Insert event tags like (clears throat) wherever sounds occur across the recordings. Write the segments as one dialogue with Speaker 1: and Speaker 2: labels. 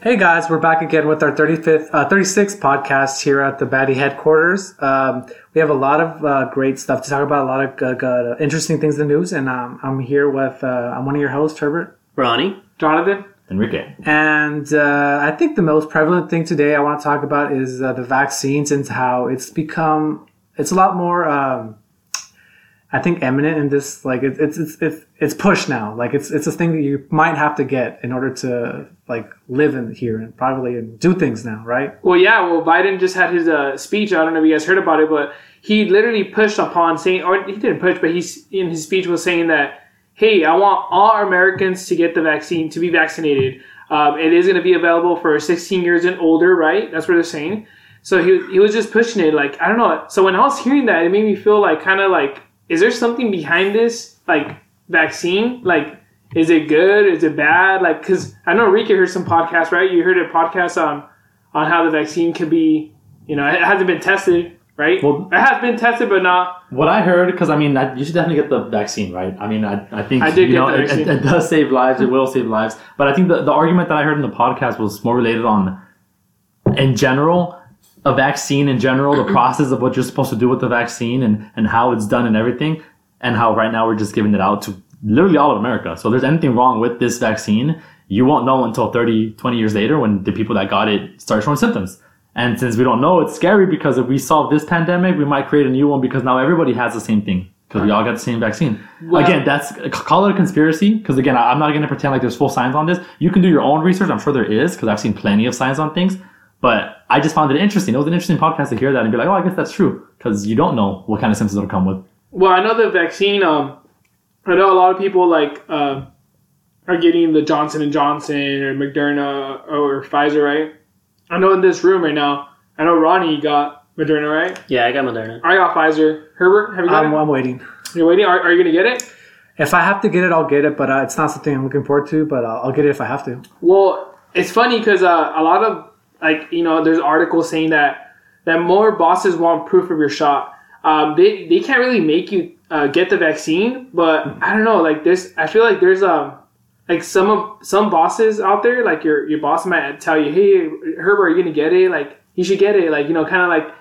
Speaker 1: Hey guys, we're back again with our 35th, uh, 36th podcast here at the Baddie headquarters. Um, we have a lot of uh, great stuff to talk about, a lot of uh, good, interesting things in the news, and um, I'm here with uh, I'm one of your hosts, Herbert,
Speaker 2: Ronnie,
Speaker 3: Jonathan,
Speaker 4: Enrique.
Speaker 1: and uh, I think the most prevalent thing today I want to talk about is uh, the vaccines and how it's become it's a lot more. Um, I think eminent in this, like it, it's it's it's it's pushed now. Like it's it's a thing that you might have to get in order to like live in here and privately and do things now, right?
Speaker 3: Well, yeah. Well, Biden just had his uh, speech. I don't know if you guys heard about it, but he literally pushed upon saying, or he didn't push, but he's in his speech was saying that, hey, I want all Americans to get the vaccine, to be vaccinated. Um, it is going to be available for 16 years and older, right? That's what they're saying. So he, he was just pushing it. Like, I don't know. So when I was hearing that, it made me feel like kind of like, is there something behind this, like vaccine? Like, is it good? Is it bad? Like, because I know Rika heard some podcasts, right? You heard a podcast on on how the vaccine could be, you know, it hasn't been tested, right?
Speaker 4: Well-
Speaker 3: it has been tested, but not.
Speaker 4: What I heard, because I mean, I, you should definitely get the vaccine, right? I mean, I, I think
Speaker 3: I did
Speaker 4: you
Speaker 3: get
Speaker 4: know
Speaker 3: the
Speaker 4: it, it, it does save lives. It will save lives. But I think the, the argument that I heard in the podcast was more related on, in general, a vaccine in general, the process of what you're supposed to do with the vaccine and and how it's done and everything, and how right now we're just giving it out to literally all of America. So if there's anything wrong with this vaccine, you won't know until 30, 20 years later when the people that got it start showing symptoms. And since we don't know, it's scary because if we solve this pandemic, we might create a new one because now everybody has the same thing because we all got the same vaccine.
Speaker 3: Well-
Speaker 4: again, that's call it a conspiracy because again, I'm not going to pretend like there's full science on this. You can do your own research. I'm sure there is because I've seen plenty of science on things. But I just found it interesting. It was an interesting podcast to hear that and be like, oh, I guess that's true because you don't know what kind of symptoms it'll come with.
Speaker 3: Well, I know the vaccine. Um, I know a lot of people like uh, are getting the Johnson and Johnson or Moderna or Pfizer, right? I know in this room right now. I know Ronnie got Moderna, right?
Speaker 2: Yeah, I got Moderna.
Speaker 3: I got Pfizer. Herbert, have you got
Speaker 1: I'm,
Speaker 3: it?
Speaker 1: I'm waiting.
Speaker 3: You're waiting. Are, are you gonna get it?
Speaker 1: If I have to get it, I'll get it, but uh, it's not something I'm looking forward to. But I'll, I'll get it if I have to.
Speaker 3: Well, it's funny because uh, a lot of like you know, there's articles saying that that more bosses want proof of your shot. Um, they they can't really make you uh, get the vaccine, but I don't know. Like there's, I feel like there's um like some of some bosses out there, like your your boss might tell you, hey Herbert, are you gonna get it? Like you should get it. Like you know, kind of like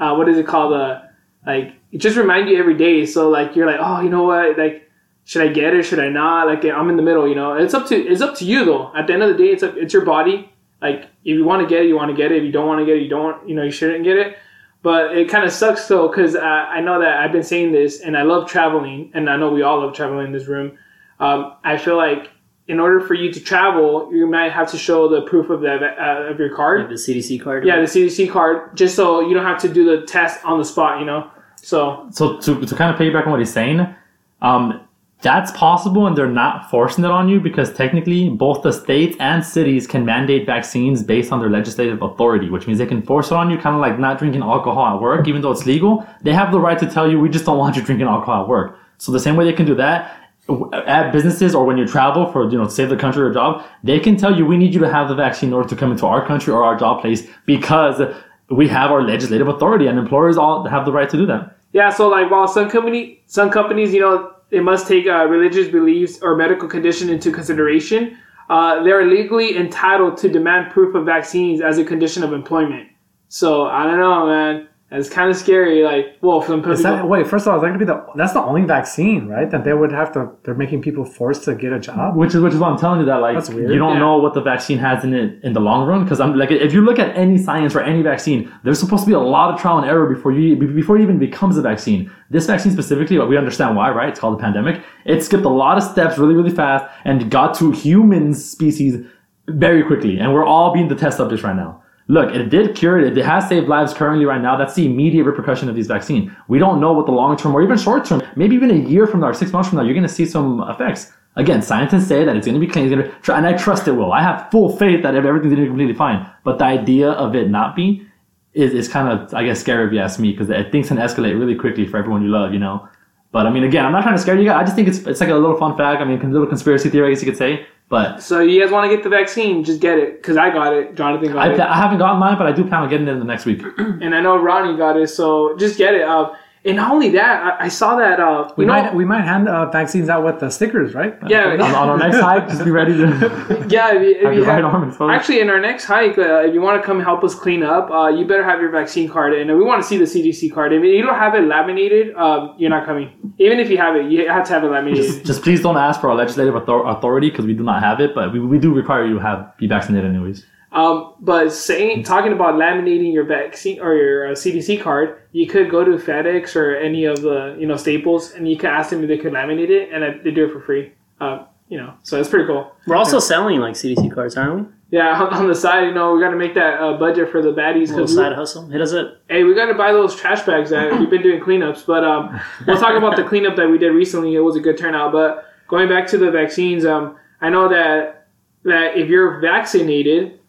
Speaker 3: uh, what is it called? Uh, like it just remind you every day. So like you're like, oh, you know what? Like should I get it? Should I not? Like I'm in the middle. You know, it's up to it's up to you though. At the end of the day, it's up, it's your body. Like if you want to get it, you want to get it. If you don't want to get it, you don't. Want, you know, you shouldn't get it. But it kind of sucks though, because uh, I know that I've been saying this, and I love traveling, and I know we all love traveling in this room. Um, I feel like in order for you to travel, you might have to show the proof of that uh, of your card.
Speaker 2: Like the CDC card.
Speaker 3: Yeah, the CDC card, just so you don't have to do the test on the spot. You know. So
Speaker 4: so to, to kind of piggyback on what he's saying, um, that's possible and they're not forcing it on you because technically both the states and cities can mandate vaccines based on their legislative authority, which means they can force it on you, kind of like not drinking alcohol at work, even though it's legal. They have the right to tell you, we just don't want you drinking alcohol at work. So the same way they can do that at businesses or when you travel for, you know, to save the country or job, they can tell you, we need you to have the vaccine in order to come into our country or our job place because we have our legislative authority and employers all have the right to do that.
Speaker 3: Yeah, so like while some company, some companies, you know, they must take uh, religious beliefs or medical condition into consideration. Uh, they're legally entitled to demand proof of vaccines as a condition of employment. So I don't know, man. It's kind of scary. Like, well, for some people.
Speaker 1: That wait? First of all, is that gonna be the? That's the only vaccine, right? That they would have to. They're making people forced to get a job.
Speaker 4: Which is which is why I'm telling you that like
Speaker 1: That's weird.
Speaker 4: you don't
Speaker 3: Yeah.
Speaker 4: know what the vaccine has in it in the long run because I'm like if you look at any science for any vaccine, there's supposed to be a lot of trial and error before you before it even becomes a vaccine. This vaccine specifically, but we understand why, right? It's called a pandemic. It skipped a lot of steps really really fast and got to human species very quickly, and we're all being the test subjects right now. Look, it did cure it. It has saved lives currently right now. That's the immediate repercussion of these vaccines. We don't know what the long term or even short term, maybe even a year from now or six months from now, you're going to see some effects. Again, scientists say that it's going to be clean, going to, and I trust it will. I have full faith that everything's going to be completely fine. But the idea of it not being is, is kind of, I guess, scary if you ask me, because things can escalate really quickly for everyone you love, you know? But I mean, again, I'm not trying to scare you guys. I just think it's, it's like a little fun fact. I mean, a little conspiracy theory, I guess you could say. But
Speaker 3: So you guys want to get the vaccine? Just get it, cause I got it. Jonathan got
Speaker 4: I,
Speaker 3: it,
Speaker 4: I haven't gotten mine, but I do plan on getting it in the next week.
Speaker 3: and I know Ronnie got it. So just get it. Uh, And not only that, I, I saw that uh, you
Speaker 1: We
Speaker 3: know,
Speaker 1: might we might hand uh, vaccines out with the stickers, right?
Speaker 3: yeah,
Speaker 4: on, on our next hike, just be ready to (laughs)
Speaker 3: yeah. If you, if
Speaker 4: have
Speaker 3: you
Speaker 4: your right arm.
Speaker 3: Actually, in our next hike, uh, if you want to come help us clean up, uh, you better have your vaccine card, and we want to see the CDC card. If you don't have it laminated, um, you're not coming. Even if you have it, you have to have it laminated.
Speaker 4: just, just please don't ask for our legislative author- authority because we do not have it, but we, we do require you to have be vaccinated anyways.
Speaker 3: Um, but saying talking about laminating your vaccine or your uh, CDC card, you could go to FedEx or any of the you know Staples, and you could ask them if they could laminate it, and uh, they do it for free. Um, you know, so it's pretty cool.
Speaker 2: We're also selling like CDC cards, aren't we?
Speaker 3: Yeah, on, (laughs) on the side, you know, we got to make that uh, budget for the baddies
Speaker 2: little side hustle. Hit us up.
Speaker 3: hey, we got to buy those trash bags that we've been doing cleanups. But um, (laughs) we'll talk about the cleanup that we did recently. It was a good turnout. But going back to the vaccines, um, I know that that if you're vaccinated,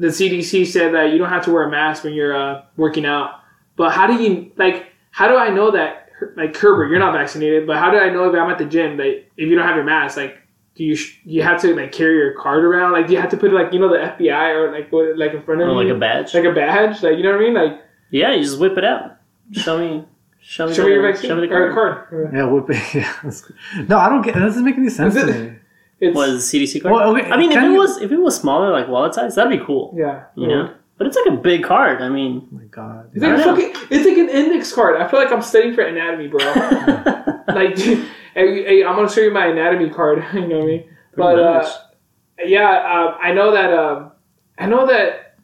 Speaker 3: the CDC said that you don't have to wear a mask when you're uh, working out. But how do you like? How do I know that? Like Herbert, you're not vaccinated, but how do I know if I'm at the gym that if you don't have your mask, like do you sh- you have to like carry your card around? Like do you have to put like you know the FBI or like what like in front of
Speaker 2: Or
Speaker 3: you?
Speaker 2: like a badge.
Speaker 3: like a badge, like you know what I mean? Like
Speaker 2: Yeah, you just whip it out. Show me. Show me.
Speaker 3: show
Speaker 2: the,
Speaker 3: me your vaccine
Speaker 2: Show me the card.
Speaker 3: a card.
Speaker 1: Yeah, would be. Yeah, that's good. no, I don't get. That doesn't make any sense to me.
Speaker 3: It's
Speaker 2: Was CDC card?
Speaker 1: Well, okay,
Speaker 2: I mean, if it
Speaker 1: you-
Speaker 2: was if it was smaller, like wallet size, that'd be cool.
Speaker 3: yeah,
Speaker 2: You know, but it's like a big card. I mean,
Speaker 1: Oh my god.
Speaker 3: It's like, a
Speaker 2: I
Speaker 3: fucking, it's like an index card. I feel like I'm studying for anatomy, bro. (laughs) like, (laughs) hey, hey, I'm gonna show you my anatomy card. (laughs) You know what I mean? But uh, yeah, uh, I know that. Um, I know that.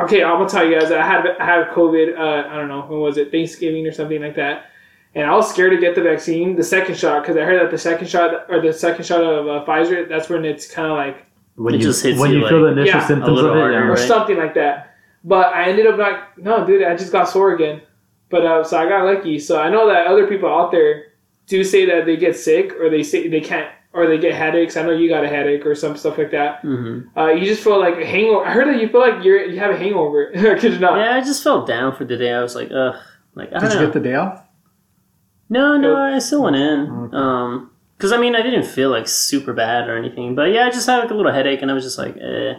Speaker 3: Okay, I'm gonna tell you guys. that I had I had COVID. Uh, I don't know when was it Thanksgiving or something like that. And I was scared to get the vaccine, the second shot, because I heard that the second shot or the second shot of uh, Pfizer, that's when it's kind of like
Speaker 4: When
Speaker 2: It
Speaker 4: you,
Speaker 2: just hits
Speaker 4: when
Speaker 2: you,
Speaker 4: you, feel the initial
Speaker 3: Yeah, a
Speaker 4: symptoms
Speaker 2: little
Speaker 4: of it,
Speaker 2: harder,
Speaker 4: yeah.
Speaker 3: or
Speaker 2: Right.
Speaker 3: something like that. But I ended up not. No, dude, I just got sore again. But uh, so I got lucky. So I know that other people out there do say that they get sick or they say they can't or they get headaches. I know you got a headache or some stuff like that.
Speaker 2: hmm
Speaker 3: Uh, you just feel like a hangover. I heard that you feel like you're you have a hangover. (laughs) Kid you not?
Speaker 2: yeah, I just felt down for the day. I was like, ugh. Like I don't
Speaker 1: Did you
Speaker 2: know.
Speaker 1: get the day off?
Speaker 2: No, no, I still went in.
Speaker 1: Okay.
Speaker 2: Um, because I mean, I didn't feel like super bad or anything, but yeah, I just had like a little headache, and I was just like, eh.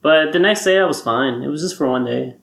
Speaker 2: But the next day, I was fine. It was just for one day.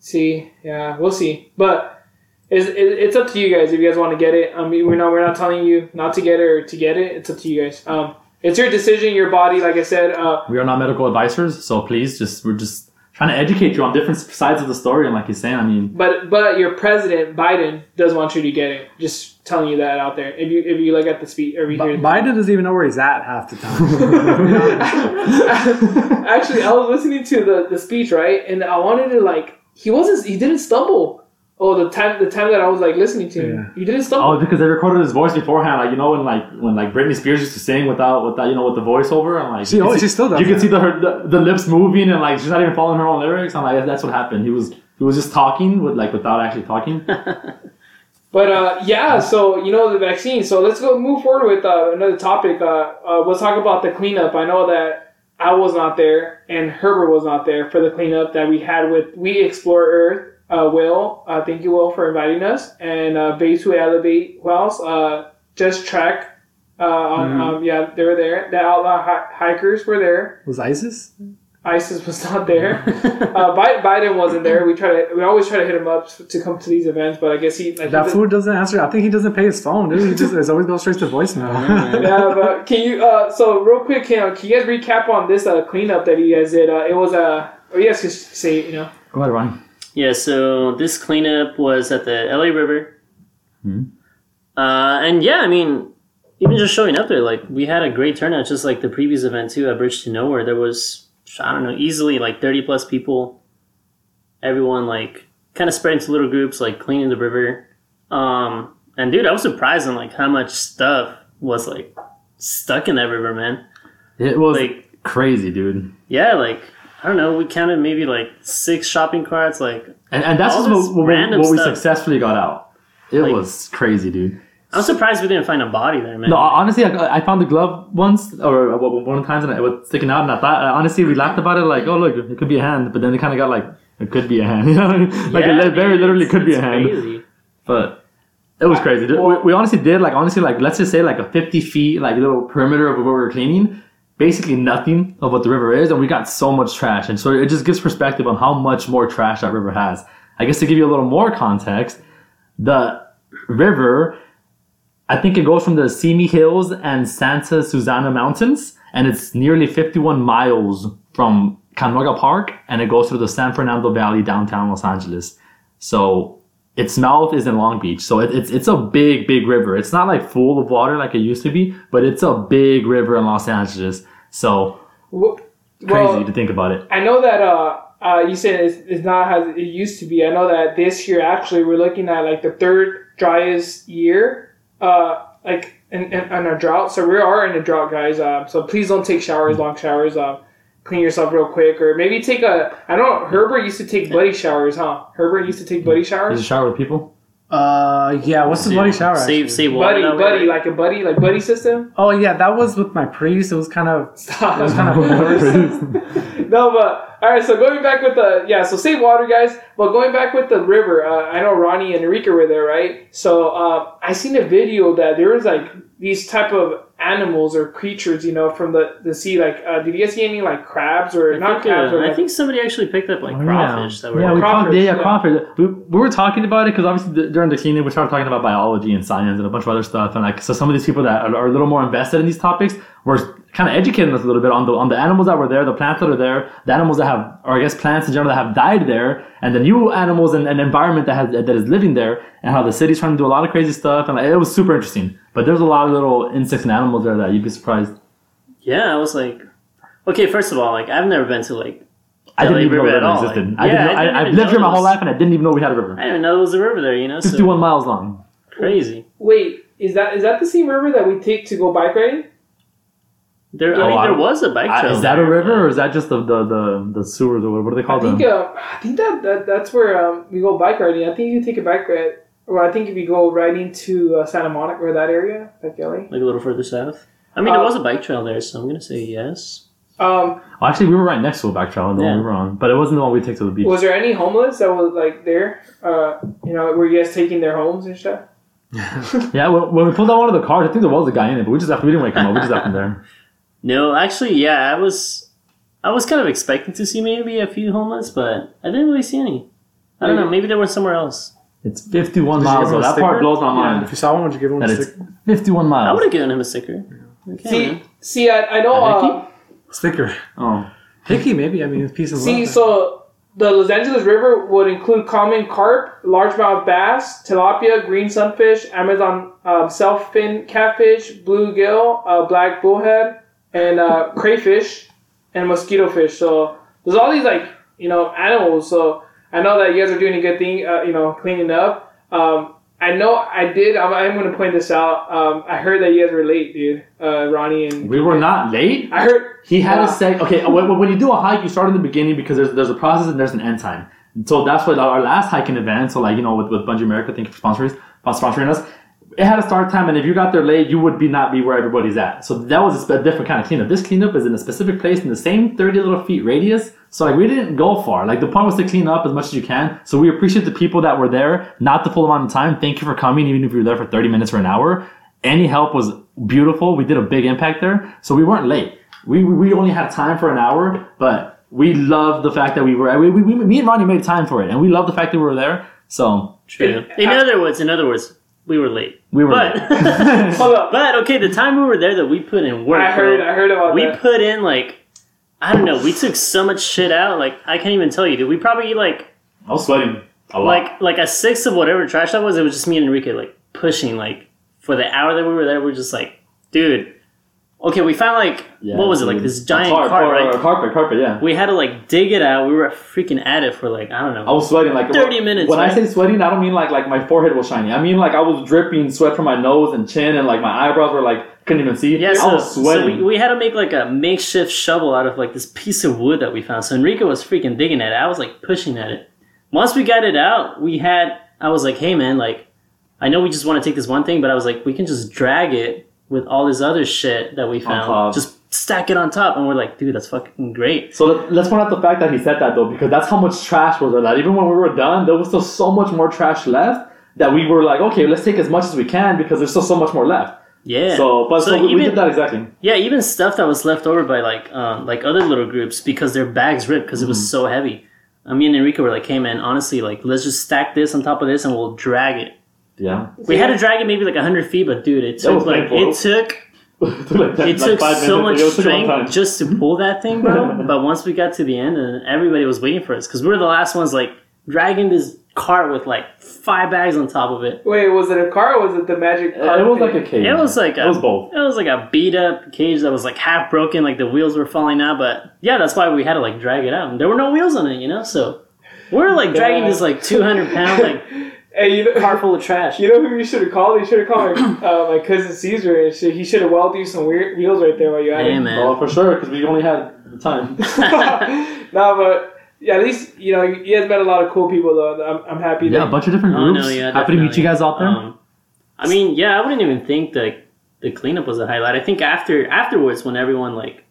Speaker 3: See, yeah, we'll see. But it's, it's up to you guys if you guys want to get it. I mean, we're not we're not telling you not to get it or to get it. It's up to you guys. Um, it's your decision, your body. Like I said, uh,
Speaker 4: We are not medical advisors, so please just we're just trying to educate you on different sides of the story. And like you're saying, I mean,
Speaker 3: But but your president Biden does want you to get it. Just telling you that out there. If you if you look at the speech or you
Speaker 1: Bi-
Speaker 3: hear.
Speaker 1: Biden doesn't even know where he's at half the time. (laughs)
Speaker 3: Actually, I was listening to the, the speech right, and I wanted to like he wasn't he didn't stumble. Oh, the time the time that I was like listening to him,
Speaker 1: Yeah.
Speaker 3: he didn't
Speaker 4: stop.
Speaker 3: oh,
Speaker 4: because they recorded his voice beforehand, like you know when like when like Britney Spears used to sing without without you know with the voiceover, and like
Speaker 1: She
Speaker 4: you can
Speaker 1: always-
Speaker 4: see-
Speaker 1: she still does
Speaker 4: You can see the, her the the lips moving and like she's not even following her own lyrics. I'm like that's what happened. He was he was just talking with like without actually talking. (laughs)
Speaker 3: But uh, yeah, so you know the vaccine. So let's go move forward with uh, another topic. Uh, uh, let's talk about the cleanup. I know that I was not there and Herbert was not there for the cleanup that we had with We Explore Earth. Uh, Will, uh, thank you, Will, for inviting us, and uh, Base Who Elevate. Who else? Uh, Just Trek. Uh, on,
Speaker 2: Mhm.
Speaker 3: um, yeah, they were there. The Outlaw hi- Hikers were there.
Speaker 1: Was ISIS?
Speaker 3: ISIS was not there. (laughs) uh, Biden wasn't there. We try to. We always try to hit him up to come to these events, but I guess he like
Speaker 1: That
Speaker 3: he,
Speaker 1: food doesn't answer. I think he doesn't pay his phone, dude. He just it always goes straight to voicemail. (laughs)
Speaker 3: yeah, but can you? Uh, so real quick, can, can you guys recap on this uh, cleanup that you guys did? Uh, it was a. Uh, oh, yes, just say you know.
Speaker 4: Go ahead, Ronnie.
Speaker 2: Yeah, so this cleanup was at the LA River.
Speaker 4: Mhm.
Speaker 2: Uh, and yeah, I mean, even just showing up there, like, we had a great turnout, just like the previous event, too, at Bridge to Nowhere. There was, I don't know, easily like 30 plus people. Everyone, like, kind of spread into little groups, like, cleaning the river. Um, and dude, I was surprised on, like, how much stuff was, like, stuck in that river, man.
Speaker 4: It was
Speaker 2: Like,
Speaker 4: crazy, dude.
Speaker 2: yeah, like, I don't know, we counted maybe, like, six shopping carts, like,
Speaker 4: And, and that's what, what,
Speaker 2: random
Speaker 4: what we successfully got out. It
Speaker 2: Like-
Speaker 4: was crazy, dude.
Speaker 2: I'm surprised we didn't find a body there, man.
Speaker 4: No, honestly, I, I found the glove once or uh, one of the times and it was sticking out, and I thought honestly we laughed about it like, oh look, it could be a hand, but then it kind of got like it could be a hand, (laughs) you know, like
Speaker 2: Yeah,
Speaker 4: it very literally could be a hand,
Speaker 2: crazy.
Speaker 4: but it was crazy. dude. we, we honestly did like honestly like let's just say like a fifty feet like little perimeter of what we were cleaning, basically nothing of what the river is, and we got so much trash, and so it just gives perspective on how much more trash that river has. I guess to give you a little more context, the river. I think it goes from the Simi Hills and Santa Susana Mountains, and it's nearly 51 miles from Canoga Park, and it goes through the San Fernando Valley, downtown Los Angeles. So its mouth is in Long Beach, so it, it's it's a big, big river. It's not like full of water like it used to be, but it's a big river in Los Angeles. So
Speaker 3: Wh-
Speaker 4: crazy
Speaker 3: Well,
Speaker 4: to think about it.
Speaker 3: I know that uh, uh, you said it's, it's not as it used to be. I know that this year actually we're looking at like the third driest year, uh, like in, in, in a drought. So we are in a drought, guys. Um, so please don't take showers, long showers. Um, clean yourself real quick, or maybe take a. I don't know. Herbert used to take buddy showers, huh? Herbert used to take buddy
Speaker 4: Did you
Speaker 3: showers.
Speaker 4: shower with people?
Speaker 1: Uh, yeah. What's the buddy shower? actually?
Speaker 2: Save save water.
Speaker 3: Buddy,
Speaker 2: that
Speaker 3: buddy,
Speaker 2: right?
Speaker 3: like a buddy, like buddy system.
Speaker 1: Oh yeah, that was with my priest. It was kind of
Speaker 3: Stop.
Speaker 1: it was kind of (laughs) worse. (laughs)
Speaker 3: no, but all right. So going back with the yeah, so save water, guys. But going back with the river, uh, I know Ronnie and Enrique were there, right? So uh, I seen a video that there was like these type of animals or creatures, you know, from the the sea. Like, uh, did you guys see any like crabs or
Speaker 2: I
Speaker 3: not
Speaker 2: think,
Speaker 3: crabs?
Speaker 2: uh,
Speaker 3: or
Speaker 2: I think somebody actually picked up like
Speaker 4: Oh,
Speaker 2: crawfish that were.
Speaker 4: yeah, we talked,
Speaker 3: Crawfish,
Speaker 4: yeah, yeah,
Speaker 3: yeah.
Speaker 4: crawfish. We, we were talking about it because obviously the, during the cleaning we started talking about biology and science and a bunch of other stuff, and like so some of these people that are, are a little more invested in these topics were kind of educating us a little bit on the on the animals that were there, the plants that are there, the animals that have, or I guess plants in general that have died there, and the new animals and, and environment that has that is living there, and how the city's trying to do a lot of crazy stuff, and like, it was super interesting. But there's a lot of little insects and animals there that you'd be surprised.
Speaker 2: Yeah, I was like, okay. First of all, like I've never been to like.
Speaker 4: I didn't
Speaker 2: LA
Speaker 4: even know
Speaker 2: River
Speaker 4: the
Speaker 2: at
Speaker 4: river
Speaker 2: all,
Speaker 4: existed.
Speaker 2: like-
Speaker 4: I didn't
Speaker 2: yeah,
Speaker 4: know.
Speaker 2: I
Speaker 4: I,
Speaker 2: didn't
Speaker 4: I've lived here my whole life, and I didn't even know we had a river.
Speaker 2: I didn't even know there was a river there. You know, so
Speaker 4: 51 miles long.
Speaker 2: crazy.
Speaker 3: wait, is that is that the same river that we take to go bike riding?
Speaker 2: There,
Speaker 4: Oh,
Speaker 2: I mean,
Speaker 4: I-
Speaker 2: there was a bike
Speaker 4: Uh,
Speaker 2: trail.
Speaker 4: is that a river or is that just the the the, the sewers or what do they
Speaker 3: I
Speaker 4: call them?
Speaker 3: think uh, I think that, that that's where um, we go bike riding. I think you take a bike ride, or I think if you go riding to uh, Santa Monica or that area, like LA.
Speaker 2: like a little further south. I mean,
Speaker 3: Uh,
Speaker 2: there was a bike trail there, so I'm gonna say yes.
Speaker 3: Um,
Speaker 4: Well, actually, we were right next to a bike trail, the one
Speaker 2: Yeah.
Speaker 4: we were on, but it wasn't the one we took to the beach.
Speaker 3: Was there any homeless that was like there? Uh, you know, were you guys taking their homes and stuff? (laughs)
Speaker 4: yeah, well, when we pulled out one of the cars, I think there was a guy in it, but we just left, we didn't wake him up. We just left him there. (laughs)
Speaker 2: No, actually, yeah, I was, I was kind of expecting to see maybe a few homeless, but I didn't really see any. I don't know. Maybe they were somewhere else.
Speaker 4: It's 51
Speaker 1: Did you
Speaker 4: miles,
Speaker 1: give him
Speaker 4: though.
Speaker 1: a
Speaker 4: That part blows my mind.
Speaker 1: If you saw one, would you give one
Speaker 4: That
Speaker 1: a
Speaker 4: it's
Speaker 1: stick-
Speaker 4: 51
Speaker 2: I
Speaker 4: miles.
Speaker 2: would have given him a sticker. Okay,
Speaker 3: See,
Speaker 2: man.
Speaker 3: see, I, I know.
Speaker 4: A
Speaker 3: Uh,
Speaker 1: sticker?
Speaker 4: Oh,
Speaker 1: Hickey, maybe. I mean, it's piece of
Speaker 3: see,
Speaker 1: love.
Speaker 3: so the Los Angeles River would include common carp, largemouth bass, tilapia, green sunfish, Amazon um, sailfin catfish, bluegill, uh, black bullhead, and uh, crayfish, and mosquito fish. So there's all these like you know animals. So I know that you guys are doing a good thing. Uh, you know, cleaning up. Um, I know I did. I'm, I'm going to point this out. Um, I heard that you guys were late, dude. Uh, Ronnie and
Speaker 4: we were not late.
Speaker 3: I heard
Speaker 4: He had
Speaker 3: Yeah.
Speaker 4: a say. Okay, when, when you do a hike, you start in the beginning because there's there's a process and there's an end time. So that's what our last hiking event. So like you know with, with Bungee America, thank you for sponsoring uh, sponsoring us. It had a start time, and if you got there late, you would be not be where everybody's at. So that was a, different kind of cleanup. This cleanup is in a specific place in the same thirty little feet radius. So like we didn't go far. Like the point was to clean up as much as you can. So we appreciate the people that were there, not the full amount of time. Thank you for coming, even if you were there for thirty minutes or an hour. Any help was beautiful. We did a big impact there, so we weren't late. We we we only had time for an hour, but we loved the fact that we were. We, we, we me and Ronnie made time for it, and we love the fact that we were there. So
Speaker 2: True. In other words, in other words, we were late.
Speaker 4: we were.
Speaker 2: But,
Speaker 4: late. (laughs) (laughs)
Speaker 3: hold up.
Speaker 2: but okay, the time we were there that we put in work.
Speaker 3: I heard.
Speaker 2: bro.
Speaker 3: I heard about
Speaker 2: we
Speaker 3: that.
Speaker 2: put in like I don't know. We took so much shit out. Like I can't even tell you, dude. We probably like
Speaker 4: I was sweating a lot.
Speaker 2: like like a sixth of whatever trash that was. It was just me and Enrique like pushing like for the hour that we were there. We're just like, dude. Okay, we found like
Speaker 4: Yeah,
Speaker 2: what was it like this giant
Speaker 4: tarp,
Speaker 2: cart, right?
Speaker 4: carpet, carpet, yeah.
Speaker 2: We had to like dig it out. We were freaking at it for like I don't know.
Speaker 4: I was sweating like
Speaker 2: 30 minutes,
Speaker 4: When I say sweating, I don't mean like like my forehead was shiny. I mean like I was dripping sweat from my nose and chin, and like my eyebrows were like couldn't even see.
Speaker 2: Yeah,
Speaker 4: I
Speaker 2: so,
Speaker 4: was
Speaker 2: so
Speaker 4: sweating.
Speaker 2: we, we had to make like a makeshift shovel out of like this piece of wood that we found. So Enrique was freaking digging at it. I was like pushing at it. Once we got it out, we had I was like, hey man, like I know we just want to take this one thing, but I was like, we can just drag it with all this other shit that we found. Just stack it on top, and we're like, dude, that's fucking great.
Speaker 4: So let- let's point out the fact that he said that though, because that's how much trash was there. That even when we were done, there was still so much more trash left that we were like, okay, let's take as much as we can because there's still so much more left.
Speaker 2: Yeah.
Speaker 4: So, but so,
Speaker 2: So
Speaker 4: we, we did that exactly.
Speaker 2: Yeah, even stuff that was left over by like um, like other little groups because their bags ripped because it was so heavy. I mean, Enrique were like, "Hey man, honestly, like let's just stack this on top of this and we'll drag it."
Speaker 4: Yeah.
Speaker 2: We had to drag it maybe like hundred feet, but dude, it took like
Speaker 4: painful.
Speaker 2: it took (laughs)
Speaker 4: it took, like,
Speaker 2: it took
Speaker 4: five
Speaker 2: so much
Speaker 4: minutes. It took a long
Speaker 2: strength just to pull that thing, bro. (laughs) but once we got to the end, and everybody was waiting for us because we were the last ones like dragging this cart with like five bags on top of it.
Speaker 3: Wait, was it a car or was it the magic car?
Speaker 4: It was like a cage.
Speaker 2: It was like
Speaker 4: It
Speaker 2: a,
Speaker 4: was both.
Speaker 2: It was like a beat up cage that was like half broken, like the wheels were falling out. But yeah, that's why we had to like drag it out. And there were no wheels on it, you know. So we're like dragging
Speaker 3: Yeah.
Speaker 2: this like two hundred pound like (laughs)
Speaker 3: Hey, you know,
Speaker 2: car full of trash.
Speaker 3: you know who you should have called? You should have called my, (clears throat) uh, my cousin Caesar. He should have welded you some weird wheels right there while you had
Speaker 2: Hey
Speaker 3: it.
Speaker 2: man.
Speaker 4: Oh, for sure, because we only had the time. (laughs)
Speaker 3: no, but yeah, at least you know you guys met a lot of cool people though. I'm, I'm happy.
Speaker 4: yeah, a bunch of different
Speaker 2: Oh,
Speaker 4: groups.
Speaker 2: no, yeah,
Speaker 4: Happy to meet you guys out there.
Speaker 2: Um, I mean, yeah, I wouldn't even think that the cleanup was a highlight. I think after afterwards, when everyone like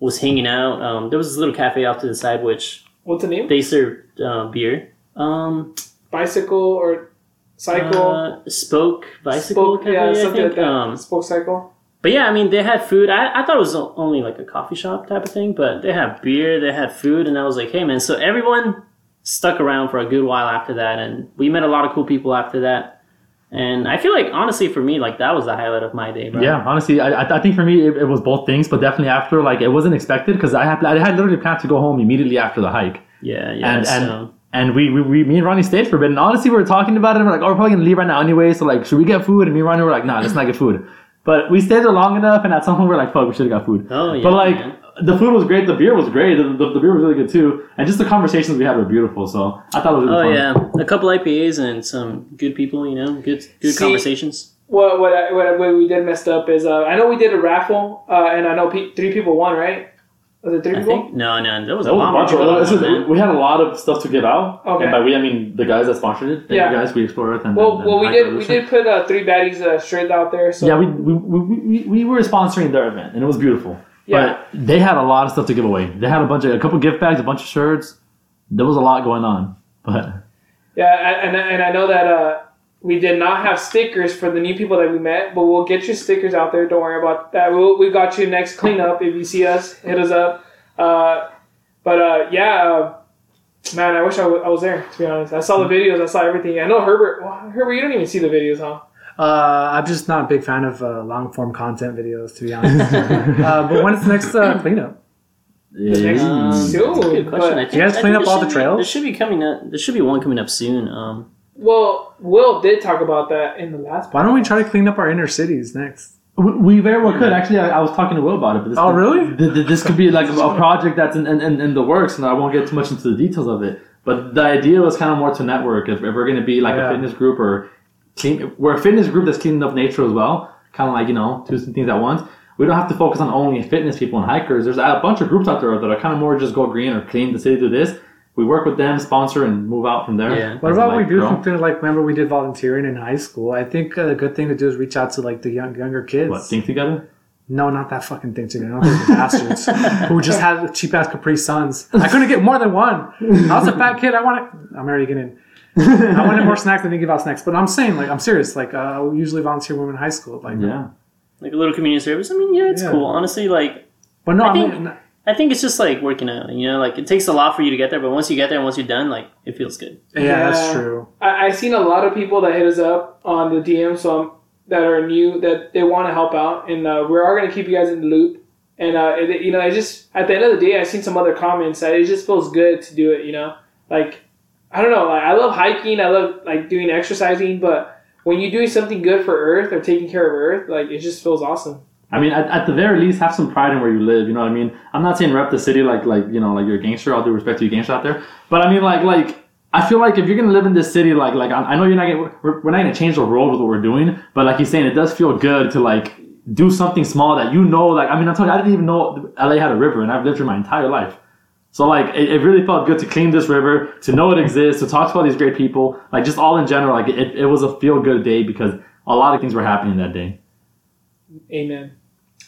Speaker 2: was hanging out, um, there was this little cafe off to the side which
Speaker 3: What's the name?
Speaker 2: they served uh, beer. Um,
Speaker 3: Bicycle or cycle?
Speaker 2: uh, Spoke bicycle
Speaker 3: Spoke,
Speaker 2: cafe,
Speaker 3: yeah,
Speaker 2: I
Speaker 3: something
Speaker 2: think.
Speaker 3: like that.
Speaker 2: Um,
Speaker 3: Spoke cycle.
Speaker 2: but yeah, I mean, they had food. I, I thought it was only like a coffee shop type of thing, but they had beer, they had food, and I was like, hey man. So everyone stuck around for a good while after that, and we met a lot of cool people after that. And I feel like honestly, for me, like that was the highlight of my day, bro.
Speaker 4: Yeah, honestly, I, I- I think for me it, it was both things, but definitely after like it wasn't expected because I had I had literally planned to go home immediately after the hike,
Speaker 2: yeah, yeah.
Speaker 4: and and
Speaker 2: so,
Speaker 4: and we, we, we me and Ronnie stayed for a bit, and honestly we were talking about it, and we're like, oh, we're probably gonna leave right now anyway, so like, should we get food? And me and Ronnie were like, nah, let's not get food. But we stayed there long enough, and at some point we are like, fuck, we should have got food.
Speaker 2: Oh, yeah,
Speaker 4: But like
Speaker 2: man.
Speaker 4: the food was great, the beer was great, the, the, the beer was really good too, and just the conversations we had were beautiful. So I thought it was
Speaker 2: oh
Speaker 4: really fun.
Speaker 2: Oh yeah, a couple IPAs and some good people, you know, good good
Speaker 3: See-
Speaker 2: conversations.
Speaker 3: What what I, what, what we did messed up is uh, I know we did a raffle uh, and I know pe- three people won right. Was it three
Speaker 2: I
Speaker 3: people?
Speaker 2: think no, no, there was
Speaker 4: That
Speaker 2: a
Speaker 4: was a
Speaker 2: lot more
Speaker 4: bunch of,
Speaker 2: people.
Speaker 4: this
Speaker 2: than
Speaker 4: is-
Speaker 2: that, man.
Speaker 4: we had a lot of stuff to give out.
Speaker 3: Okay.
Speaker 4: And by we, I mean the guys that sponsored it. Thank
Speaker 3: Yeah.
Speaker 4: you guys, We Explore Earth. And,
Speaker 3: Well,
Speaker 4: and,
Speaker 3: well, we did
Speaker 4: Hike
Speaker 3: we did put uh, three baddies uh, straight out there. So
Speaker 4: Yeah, we, we, we, we, we were sponsoring their event, and it was beautiful.
Speaker 3: Yeah.
Speaker 4: But they had a lot of stuff to give away. They had a bunch of a couple gift bags, a bunch of shirts. There was a lot going on. But
Speaker 3: Yeah, and and I know that uh, we did not have stickers for the new people that we met, but we'll get you stickers out there. Don't worry about that. We'll, we got you next cleanup. If you see us, hit us up. Uh, but uh, yeah, uh, man, I wish I was there. To be honest, I saw the videos. I saw everything. I know Herbert. Well, Herbert, you don't even see the videos, huh?
Speaker 1: Uh, I'm just not a big fan of uh, long form content videos, to be honest. (laughs) uh, but when is the next uh, cleanup?
Speaker 3: next-
Speaker 2: Um,
Speaker 3: Soon,
Speaker 2: that's a good question.
Speaker 3: but-
Speaker 2: I think,
Speaker 1: You guys
Speaker 2: I
Speaker 1: clean
Speaker 2: think
Speaker 1: up all the
Speaker 2: should be-
Speaker 1: trails?
Speaker 2: There should be coming up. There should be one coming up soon. Um,
Speaker 3: Well, Will did talk about that in the last.
Speaker 1: Why don't we try to clean up our inner cities next?
Speaker 4: we, we very well could. Actually, I, I was talking to Will about it. But this
Speaker 1: Oh,
Speaker 4: could-
Speaker 1: really?
Speaker 4: th- th- this could be like a project that's in, in, in, in the works, and I won't get too much into the details of it. But the idea was kind of more to network. If, if we're going to be like
Speaker 1: Yeah.
Speaker 4: a fitness group or clean, we're a fitness group that's cleaning up nature as well. Kind of like you know, two things at once. We don't have to focus on only fitness people and hikers. There's a bunch of groups out there that are kind of more just go green or clean the city, do this. We work with them, sponsor, and move out from there.
Speaker 2: Yeah.
Speaker 1: What about
Speaker 4: like,
Speaker 1: we do
Speaker 4: grow.
Speaker 1: something like remember we did volunteering in high school? I think a good thing to do is reach out to like the young younger kids.
Speaker 4: What think together?
Speaker 1: No, not that fucking thing together. Not those bastards (laughs) who just had cheap ass Capri Suns. I couldn't get more than one. I was a fat kid. I wanted. I'm already getting. I wanted more snacks than they give out snacks. But I'm saying, like, I'm serious. Like, uh, we usually volunteer women in high school. Like,
Speaker 4: Yeah.
Speaker 2: like a little community service. I mean, yeah, it's
Speaker 1: Yeah.
Speaker 2: cool. Honestly, like
Speaker 1: but no,
Speaker 2: I
Speaker 1: I,
Speaker 2: think-
Speaker 1: mean,
Speaker 2: I think it's just like working out. You know, like it takes a lot for you to get there, but once you get there, and once you're done, like it feels good.
Speaker 1: yeah, that's true.
Speaker 3: I, I've seen a lot of people that hit us up on the DM, so I'm, that are new that they want to help out, and uh, we are going to keep you guys in the loop. And uh, it, you know, it just at the end of the day, I've seen some other comments that it just feels good to do it. You know, like I don't know, like I love hiking, I love like doing exercising, but when you're doing something good for Earth or taking care of Earth, like it just feels awesome.
Speaker 4: I mean, at, at the very least, have some pride in where you live. You know what I mean? I'm not saying rep the city like like you know like you're a gangster. All due respect to you gangsters out there, but I mean like like I feel like if you're gonna live in this city, like like I, know you're not gonna we're, not gonna change the world with what we're doing, but like he's saying, it does feel good to like do something small that you know. Like I mean, I'm telling you, I didn't even know LA had a river, and I've lived here my entire life. So like it, it really felt good to clean this river, to know it exists, to talk to all these great people, like just all in general, like it, it was a feel good day because a lot of things were happening that day.
Speaker 3: Amen.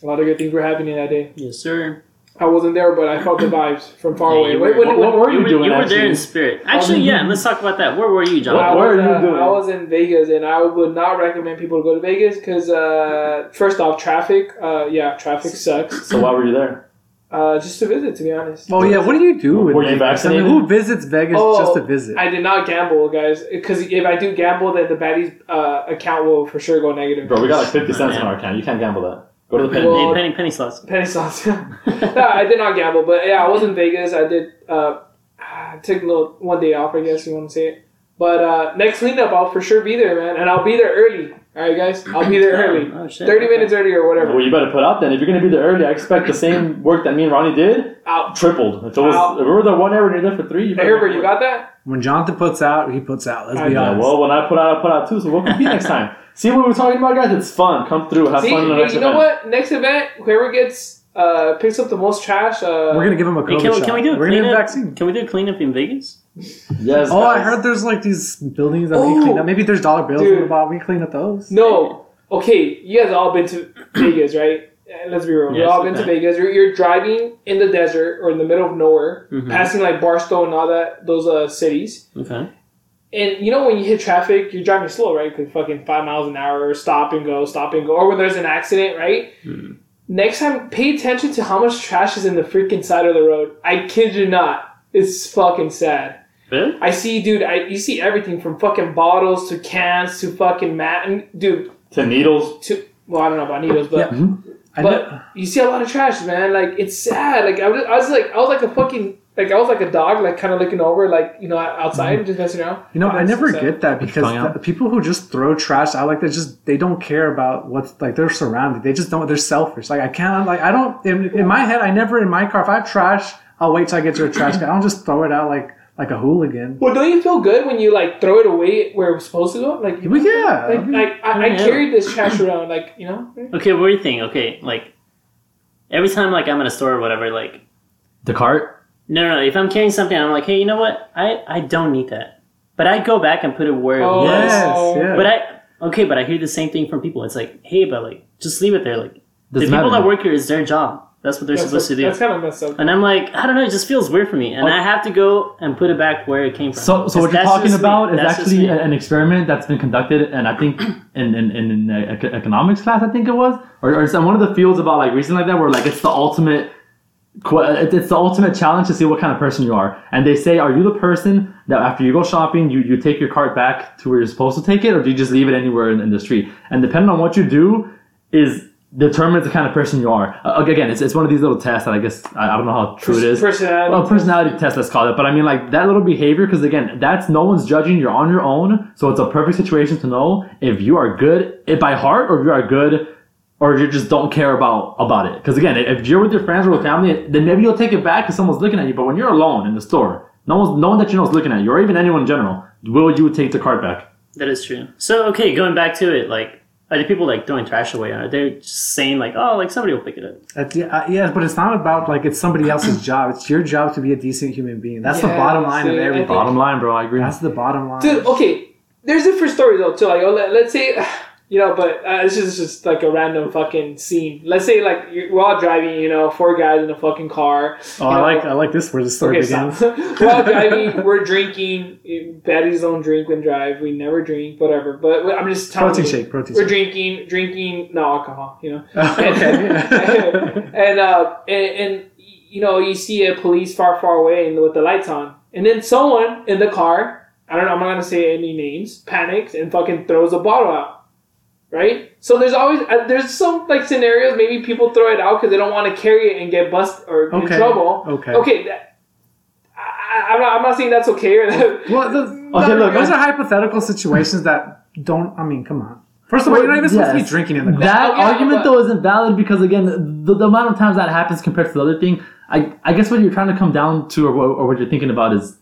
Speaker 3: A lot of good things were happening that day.
Speaker 2: Yes, sir.
Speaker 3: I wasn't there, but I felt the vibes from far
Speaker 2: Yeah,
Speaker 3: away.
Speaker 2: you were-
Speaker 3: when-
Speaker 4: What were you,
Speaker 2: You
Speaker 4: doing?
Speaker 2: you were
Speaker 4: actually?
Speaker 2: there in spirit. Actually, yeah. Let's talk about that. Where were you, John?
Speaker 4: What-
Speaker 3: I
Speaker 4: where
Speaker 3: was,
Speaker 4: are you
Speaker 3: uh,
Speaker 4: doing?
Speaker 3: I was in Vegas, and I would not recommend people to go to Vegas because, uh, first off, traffic. Uh, yeah, traffic sucks.
Speaker 4: So why were you there?
Speaker 3: uh, just to visit. To be honest.
Speaker 1: Well, yeah. What do you do with
Speaker 4: Were you
Speaker 1: Vegas? I mean, who visits Vegas
Speaker 3: Oh,
Speaker 1: just to visit?
Speaker 3: I did not gamble, guys. Because if I do gamble, then the baddies uh, account will for sure go negative.
Speaker 4: Bro, we got like 50 cents
Speaker 2: Yeah.
Speaker 4: in our account. You can't gamble that. Go to the penny.
Speaker 3: Well-
Speaker 2: penny penny slots. (laughs)
Speaker 3: penny slots. no, I did not gamble, but yeah, I was in Vegas. I did. Uh, I took a little one day off, I guess you want to say it. But uh, next cleanup, I'll for sure be there, man, and I'll be there early. All right, guys, I'll be there early, (clears throat)
Speaker 2: Oh, shit.
Speaker 3: thirty minutes early or whatever.
Speaker 4: Well, you better put out then. If you're gonna be there early, I expect the same work that me and Ronnie did
Speaker 3: Out.
Speaker 4: tripled. If, it was,
Speaker 3: Out.
Speaker 4: if we were there one hour and you're there for three, you
Speaker 3: Hey,
Speaker 4: better.
Speaker 3: Herbert, you got that?
Speaker 1: when Jonathan puts out, he puts out. Let's
Speaker 3: I
Speaker 1: be
Speaker 3: know,
Speaker 1: honest.
Speaker 4: well, when I put out, I put out too. So we'll compete next time. See what we're talking about, guys? It's fun. Come through, have
Speaker 3: See,
Speaker 4: fun in the
Speaker 3: hey,
Speaker 4: next
Speaker 3: you know
Speaker 4: event.
Speaker 3: what? Next event, whoever gets uh, picks up the most trash. Uh,
Speaker 1: We're gonna give him a
Speaker 2: Hey, can, we-
Speaker 1: shot.
Speaker 2: can we do a
Speaker 1: We're gonna give him
Speaker 2: cleanup?
Speaker 1: vaccine.
Speaker 2: Can we do a cleanup in Vegas? (laughs)
Speaker 4: Yes.
Speaker 1: Oh, I
Speaker 4: guys.
Speaker 1: heard there's like these buildings that
Speaker 3: Oh.
Speaker 1: we clean up. Maybe there's dollar bills
Speaker 3: Dude.
Speaker 1: in the bottom. We clean up those.
Speaker 3: No. Okay, you guys all been to (clears throat) Vegas, right? Uh, Let's be real. We've
Speaker 2: Yes,
Speaker 3: all been to
Speaker 2: okay.
Speaker 3: Vegas. You're, you're driving in the desert or in the middle of nowhere,
Speaker 2: Mhm.
Speaker 3: passing like Barstow and all that those uh, cities.
Speaker 2: Okay.
Speaker 3: And you know when you hit traffic, you're driving slow, right? Because fucking five miles an hour, stop and go, stop and go. Or when there's an accident, right?
Speaker 2: Hmm.
Speaker 3: Next time, pay attention to how much trash is in the freaking side of the road. I kid you not. It's fucking sad.
Speaker 2: Really?
Speaker 3: I see, dude. I you see everything from fucking bottles to cans to fucking mat. And dude,
Speaker 4: to needles.
Speaker 3: to well, I don't know about needles, but
Speaker 1: Yeah. Mm-hmm. I
Speaker 3: but you see a lot of trash, man. Like it's sad. Like I was, I was like, I was like a fucking, like I was like a dog, like kind of looking over, like you know, outside, just messing around.
Speaker 1: You know, I never
Speaker 3: sad.
Speaker 1: get that because the people who just throw trash out like that just they don't care about what's like they're surrounded. They just don't. They're selfish. Like I can't. Like I don't. In, in my head, I never in my car. If I have trash, I'll wait till I get to a trash can. I don't just throw it out like like a hooligan.
Speaker 3: Well, don't you feel good when you like throw it away where it was supposed to go? Like, you
Speaker 1: Well,
Speaker 3: know,
Speaker 1: yeah.
Speaker 3: like, like I, I
Speaker 2: Yeah.
Speaker 3: carried this trash around, like you know.
Speaker 2: Okay, what do you think? Okay, like every time like I'm in a store or whatever, like
Speaker 4: The cart.
Speaker 2: No, no, no. If I'm carrying something, I'm like, hey, you know what? I I don't need that, but I go back and put it where it
Speaker 3: Oh.
Speaker 2: was.
Speaker 1: Yes. Yeah.
Speaker 2: But I okay, but I hear the same thing from people. It's like, hey, but like, just leave it there. Like the
Speaker 4: Doesn't
Speaker 2: people
Speaker 4: matter.
Speaker 2: that work here is their job. That's what they're
Speaker 3: That's,
Speaker 2: supposed to do.
Speaker 3: that's kind of messed up.
Speaker 2: And I'm like, I don't know. It just feels weird for me, and I have to go and put it back where it came from.
Speaker 4: So, so what you're talking
Speaker 2: just me.
Speaker 4: about is
Speaker 2: That's
Speaker 4: actually an experiment that's been conducted, and I think in (clears throat) in, in, in uh, economics class, I think it was, or, or some one of the fields about like reason like that, where like it's the ultimate, qu- it- it's the ultimate challenge to see what kind of person you are. And they say, are you the person that after you go shopping, you you take your cart back to where you're supposed to take it, or do you just leave it anywhere in, in the street? And depending on what you do, is determines the kind of person you are. Uh, again, it's, it's one of these little tests that I guess I, I don't know how true it is.
Speaker 3: Personality.
Speaker 4: Well, personality test, let's call it. But I mean, like that little behavior, because again, that's no one's judging. You're on your own, so it's a perfect situation to know if you are good eh, by heart, or if you are good, or you just don't care about about it. Because again, if you're with your friends or with family, then maybe you'll take it back because someone's looking at you. But when you're alone in the store, no one's no one that you know is looking at you, or even anyone in general, will you take the card back?
Speaker 2: That is true. So okay, going back to it, like are the people like throwing trash away? Are they just saying like, oh, like somebody will pick it up?
Speaker 1: That's, yeah, uh, yeah, but it's not about like it's somebody else's (clears throat) job. It's your job to be a decent human being. That's the bottom line of
Speaker 3: see, I
Speaker 1: everything.
Speaker 3: think-
Speaker 4: Bottom line, bro, I agree.
Speaker 1: That's the bottom line.
Speaker 3: Dude, okay. There's a different stories though too. Like, oh, let, let's say, you know, but uh, it's just just like a random fucking scene. Let's say like we're all driving, you know, four guys in a fucking car.
Speaker 1: oh, I
Speaker 3: know,
Speaker 1: like I like this where the story
Speaker 3: Okay,
Speaker 1: begins. (laughs)
Speaker 3: we're all driving. We're drinking. Baddies don't drink when drive. We never drink. Whatever. But I'm just telling
Speaker 1: Protein
Speaker 3: you,
Speaker 1: shake, protein
Speaker 3: We're
Speaker 1: shake.
Speaker 3: drinking, drinking, no alcohol. You know. (laughs)
Speaker 1: okay. (laughs)
Speaker 3: and uh, and, and you know you see a police far far away and with the lights on and then someone in the car i don't know i'm not gonna say any names panics and fucking throws a bottle out right so there's always uh, there's some like scenarios maybe people throw it out because they don't want to carry it and get busted or in trouble
Speaker 1: okay.
Speaker 3: okay that, I, I'm, not, I'm not saying that's okay or that
Speaker 1: well, the, (laughs)
Speaker 4: Okay, look,
Speaker 1: those are hypothetical situations that don't. I mean, come on. First of all, you're not even supposed to be drinking in the car.
Speaker 4: That
Speaker 3: Oh, yeah,
Speaker 4: argument
Speaker 3: but-
Speaker 4: though isn't valid because again, the, the amount of times that happens compared to the other thing, I I guess what you're trying to come down to, or, what- or what you're thinking about is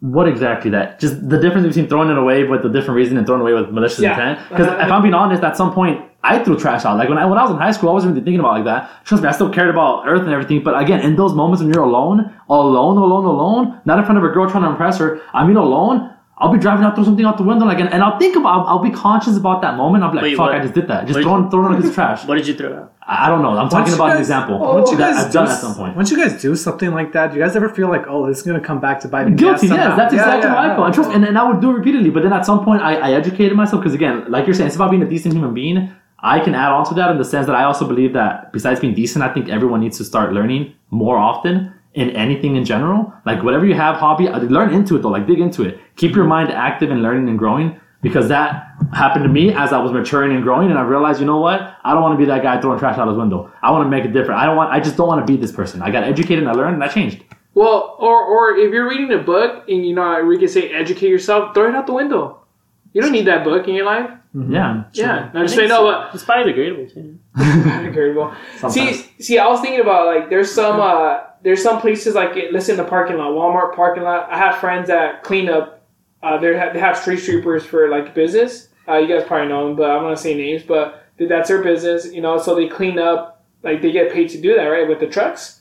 Speaker 4: what exactly that just the difference between throwing it away with a different reason and throwing away with malicious
Speaker 3: Yeah.
Speaker 4: intent. Because if I'm being honest, at some point I threw trash out. Like when I when I was in high school, I wasn't really thinking about like that. Trust me, I still cared about Earth and everything. But again, in those moments when you're alone, alone, alone, alone, not in front of a girl trying to impress her, I mean alone. I'll be driving out, throw something out the window, like, and, and I'll think about, I'll, I'll be conscious about that moment. I'll be like,
Speaker 2: Wait,
Speaker 4: fuck,
Speaker 2: what?
Speaker 4: I just did that. Just
Speaker 2: What-
Speaker 4: throwing, throwing a piece of trash.
Speaker 2: What did you throw out?
Speaker 4: I I don't know. I'm talking
Speaker 1: you
Speaker 4: about an
Speaker 1: guys-
Speaker 4: example oh,
Speaker 1: Once you guys
Speaker 4: I've
Speaker 1: do
Speaker 4: done at some point.
Speaker 1: Once you guys do something like that, do you guys ever feel like, oh, this is gonna come back to bite me?
Speaker 4: Guilty, yes, that's
Speaker 1: Yeah,
Speaker 4: exactly
Speaker 1: yeah,
Speaker 4: how I
Speaker 1: yeah.
Speaker 4: feel. And, trust, and, and I would do it repeatedly. But then at some point, I, I educated myself because again, like you're saying, it's about being a decent human being. I can add on to that in the sense that I also believe that besides being decent, I think everyone needs to start learning more often in anything in general. Like whatever you have hobby, uh, learn into it though, like dig into it. Keep your mind active and learning and growing because that happened to me as I was maturing and growing and I realized, you know what? I don't want to be that guy throwing trash out his window. I want to make it different. I don't want I just don't want to be this person. I got educated and I learned and I changed.
Speaker 3: Well, or or if you're reading a book and you know how we can say educate yourself, throw it out the window. You don't need that book in your life.
Speaker 4: Yeah.
Speaker 3: Yeah,
Speaker 2: I
Speaker 3: I'm just
Speaker 2: think
Speaker 3: saying no, but
Speaker 2: It's biodegradable too.
Speaker 3: Incredible. See, see, I was thinking about like there's some uh there's some places like let's in the parking lot, Walmart parking lot. I have friends that clean up. Uh, they have they have street sweepers for like business. Uh, you guys probably know them, but I'm gonna say names. But that's their business, you know. So they clean up, like they get paid to do that, right, with the trucks.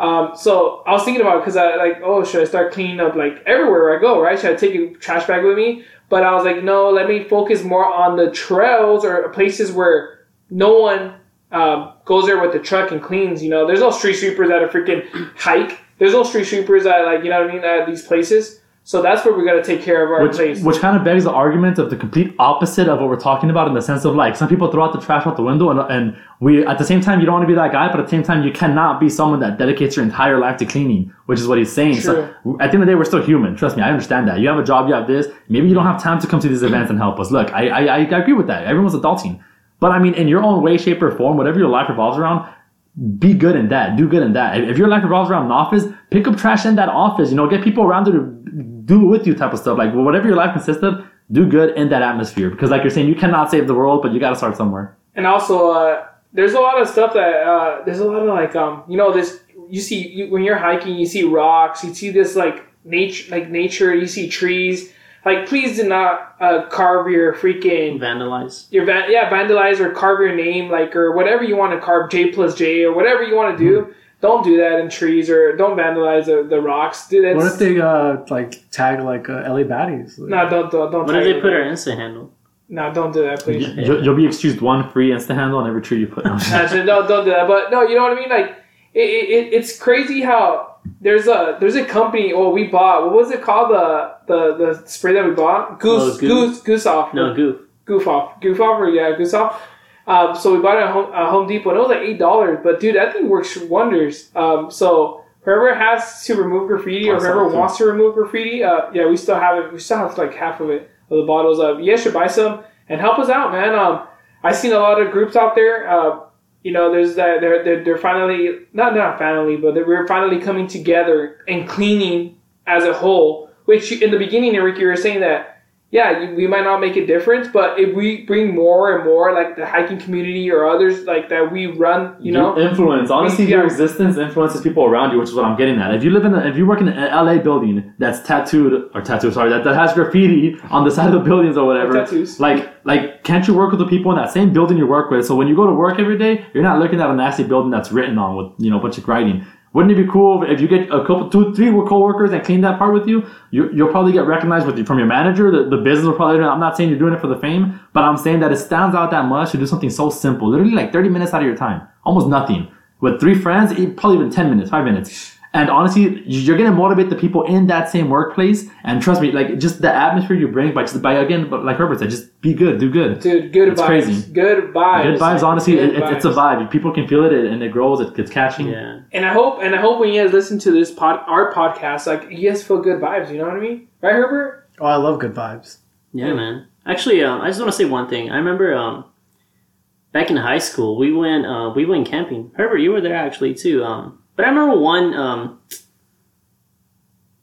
Speaker 3: Um, so I was thinking about because I like, oh, should I start cleaning up like everywhere I go, right? Should I take a trash bag with me? But I was like, no, let me focus more on the trails or places where no one um, goes there with the truck and cleans. You know, there's no street sweepers at a freaking hike. There's no street sweepers that like you know what I mean at these places. So that's where we got to take care of our
Speaker 4: Which,
Speaker 3: place.
Speaker 4: which kind of begs the argument of the complete opposite of what we're talking about in the sense of like some people throw out the trash out the window and, and we at the same time you don't want to be that guy but at the same time you cannot be someone that dedicates your entire life to cleaning which is what he's saying so at the end of the day we're still human trust me I understand that you have a job you have this maybe you don't have time to come to these events and help us look I, I, I agree with that everyone's adulting but I mean in your own way shape or form whatever your life revolves around be good in that. Do good in that. If your life revolves around an office, pick up trash in that office. You know, get people around to do it with you type of stuff. Like whatever your life consists of, do good in that atmosphere. Because like you're saying, you cannot save the world, but you got to start somewhere.
Speaker 3: and also, uh, there's a lot of stuff that uh, there's a lot of like um, you know, this you see you, when you're hiking, you see rocks, you see this like nature, like nature, you see trees. Like, please do not uh, carve your freaking
Speaker 2: Vandalize.
Speaker 3: your van- yeah vandalize or carve your name like or whatever you want to carve J plus J or whatever you want to do. Don't do that in trees or don't vandalize the, the rocks. Do that.
Speaker 1: What if they uh like tag like uh, LA Baddies? Like,
Speaker 3: No, don't don't don't.
Speaker 2: What
Speaker 3: tag
Speaker 2: if they put our Insta handle?
Speaker 3: No, don't do that, please.
Speaker 4: You- You'll, you'll be excused one free Insta handle on every tree you put. No,
Speaker 3: Actually, no, don't do that. But no, you know what I mean. Like it, it, it- it's crazy how there's a there's a company. Well, we bought. What was it called? The the the spray that we bought. Goose
Speaker 2: Oh,
Speaker 3: goose goose off.
Speaker 2: No, goof.
Speaker 3: goof off, goof off, or yeah, goose off. Um, so we bought it at Home, uh, Home Depot, and it was like eight dollars. But dude, that thing works wonders. Um, so whoever has to remove graffiti or whoever wants to remove graffiti, uh, yeah, we still have it. We still have like half of it of the bottles. You guys should buy some and help us out, man. Um, I seen a lot of groups out there. Uh, you know, there's that they're, they're they're finally not not finally, but we're finally coming together and cleaning as a whole. Which in the beginning, Eric, you were saying that yeah, you, we might not make a difference, but if we bring more and more like the hiking community or others like that, we run, you know,
Speaker 4: Your influence. Honestly,
Speaker 3: Yeah.
Speaker 4: your existence influences people around you, which is what I'm getting at. If you live in, a, if you work in an LA building that's tattooed or tattooed, sorry, that, that has graffiti on the (laughs) side of the buildings or whatever,
Speaker 3: Tattoos.
Speaker 4: like, like, can't you work with the people in that same building you work with? So when you go to work every day, you're not looking at a nasty building that's written on with you know a bunch of writing. Wouldn't it be cool if you get a couple, two, three coworkers and clean that part with you? you you'll probably get recognized with you from your manager. The, the business will probably. I'm not saying you're doing it for the fame, but I'm saying that it stands out that much to do something so simple, literally like 30 minutes out of your time, almost nothing. With three friends, probably even 10 minutes, five minutes. And honestly, you're gonna motivate the people in that same workplace. And trust me, like just the atmosphere you bring by just by again, but like Herbert said, just be good, do good.
Speaker 3: dude, good
Speaker 4: It's
Speaker 3: vibes,
Speaker 4: crazy.
Speaker 3: good vibes,
Speaker 4: Good vibes, honestly,
Speaker 3: Good
Speaker 4: it, it's, it's a vibe. People can feel it and it grows, it gets catching.
Speaker 2: Yeah.
Speaker 3: And I hope, and I hope when you guys listen to this pod, our podcast, like you guys feel good vibes. You know what I mean, right, Herbert?
Speaker 1: Oh, I love good vibes.
Speaker 2: Yeah, man. Actually, um, I just want to say one thing. I remember um, back in high school, we went uh, we went camping. Herbert, you were there actually too. Um, but I remember one um,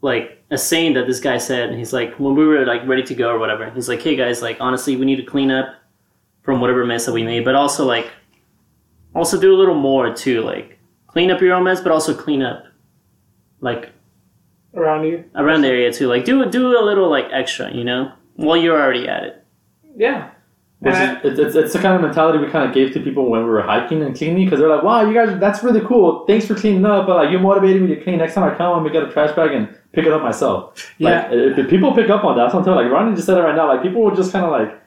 Speaker 2: like a saying that this guy said. and He's like, when we were like ready to go or whatever. He's like, hey guys, like honestly, we need to clean up from whatever mess that we made, but also like also do a little more too. Like clean up your own mess, but also clean up like
Speaker 3: Around you,
Speaker 2: around the area too. Like do do a little like extra, you know, while you're already at it.
Speaker 3: yeah.
Speaker 4: Which
Speaker 3: And
Speaker 4: is, it's, it's, it's the kind of mentality we kind of gave to people when we were hiking and cleaning because they're like, wow, you guys, that's really cool. Thanks for cleaning up, but like you motivated me to clean. Next time I come, I'm gonna get a trash bag and pick it up myself.
Speaker 1: Yeah.
Speaker 4: Like, if, if people pick up on that, that's what I'm telling you, like Ronnie just said it right now. Like people will just kind of like,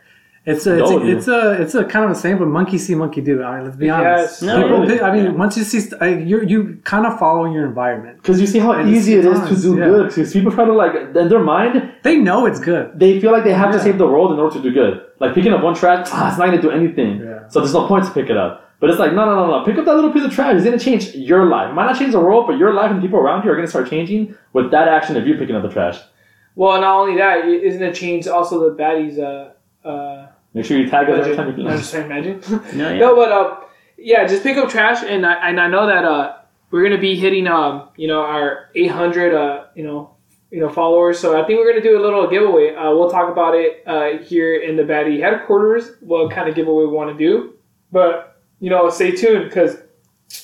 Speaker 1: It's a, it's, a, it's a it's a kind of the same, but monkey see, monkey do. I mean, let's be honest.
Speaker 3: Yes.
Speaker 2: No,
Speaker 1: People,
Speaker 2: yeah.
Speaker 1: I mean, once you see, st- I- you you kind of follow your environment.
Speaker 4: Because you see how
Speaker 1: And
Speaker 4: easy
Speaker 1: it's
Speaker 4: is to do
Speaker 1: yeah.
Speaker 4: good. Because people try to like in their mind,
Speaker 1: They know it's good.
Speaker 4: they feel like they have to save the world in order to do good. Like picking up one trash, ah, it's not gonna do anything.
Speaker 1: Yeah.
Speaker 4: So there's no point to pick it up. But it's like, no, no, no, no. Pick up that little piece of trash. It's gonna change your life. It might not change the world, but your life and people around you are gonna start changing with that action of you picking up the trash.
Speaker 3: Well, not only that, i- isn't it change also the baddies? Uh, uh,
Speaker 4: Make sure you tag us every
Speaker 3: budget?
Speaker 4: time you
Speaker 3: No,
Speaker 4: clean.
Speaker 3: just saying, imagine.
Speaker 2: No, yeah.
Speaker 3: No, but uh, yeah, just pick up trash, and I and I know that uh, we're gonna be hitting um, you know, our 800 uh, you know, you know, followers. So I think we're gonna do a little giveaway. Uh, we'll talk about it uh, here in the Baddie headquarters. What kind of giveaway we want to do, but you know, stay tuned because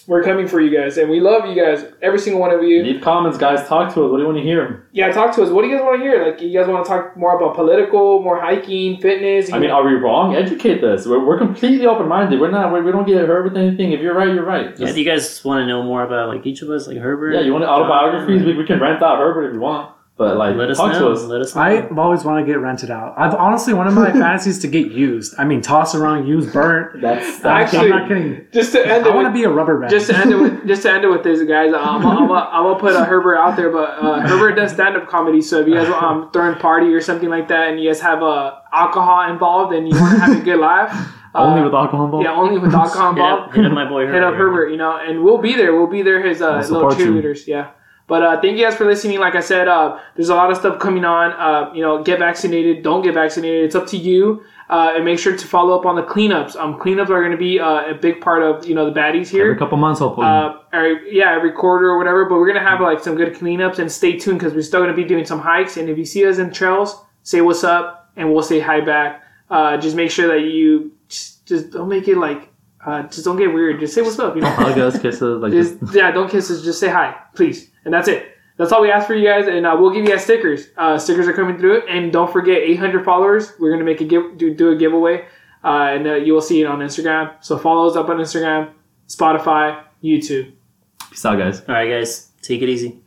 Speaker 3: we're coming for you guys, and we love you guys, every single one of you.
Speaker 4: Leave comments, guys. Talk to us. What do you want to hear?
Speaker 3: Yeah, talk to us. What do you guys want to hear? Like, you guys want to talk more about political, more hiking, fitness?
Speaker 4: I mean, are we wrong? Educate us. We're, we're completely open minded. We're not. We're, we don't get hurt with anything. If you're right, you're right.
Speaker 2: Yeah, do you guys want to know more about like each of us, like Herbert?
Speaker 4: yeah, you want autobiographies? We, we can rent out Herbert if you want. But like,
Speaker 2: Let us
Speaker 4: talk
Speaker 2: know.
Speaker 4: to us.
Speaker 2: Let us know.
Speaker 1: I've always wanted to get rented out. I've honestly one of my (laughs) fantasies to get used. I mean, tossed around, used, burnt. (laughs)
Speaker 4: That's
Speaker 1: I'm
Speaker 3: Actually-
Speaker 1: not kidding.
Speaker 3: just to end
Speaker 1: I
Speaker 3: it
Speaker 1: want to
Speaker 3: with,
Speaker 1: be a rubber band.
Speaker 3: just to end it with (laughs) just to end it with this, guys. Um, I'm, I'm, I'm gonna put a Herbert out there, but uh, Herbert does stand up comedy. So if you guys want um, throwing party or something like that, and you guys have uh, alcohol involved and you want to have a good laugh, uh,
Speaker 4: only with alcohol involved.
Speaker 3: yeah, only with alcohol
Speaker 2: hit, up, hit up my boy Herbert.
Speaker 3: hit up Herbert, you know, and we'll be there. We'll be there, his uh, little
Speaker 4: support you.
Speaker 3: cheerleaders. Yeah. But uh, thank you guys for listening. Like I said, uh, there's a lot of stuff coming on. Uh, you know, get vaccinated, don't get vaccinated. It's up to you. Uh, and make sure to follow up on the cleanups. Um, cleanups are going to be uh, a big part of you know the baddies here.
Speaker 4: Every couple months, hopefully.
Speaker 3: Uh, every, yeah, every quarter or whatever. But we're gonna have like some good cleanups and stay tuned because we're still gonna be doing some hikes. And if you see us in trails, say what's up, and we'll say hi back. Uh, just make sure that you just, just don't make it like uh, just don't get weird. Just say what's up. You know, (laughs)
Speaker 4: Hug us, kiss us, like
Speaker 3: just, yeah, don't kiss us. Just say hi, please, and that's it. That's all we ask for you guys, and uh, we'll give you guys stickers. Uh, stickers are coming through, it. and don't forget 800 followers. We're gonna make a give do, do a giveaway, uh, and uh, you will see it on Instagram. So follow us up on Instagram, Spotify, YouTube.
Speaker 4: peace out, guys.
Speaker 2: All right, guys, take it easy.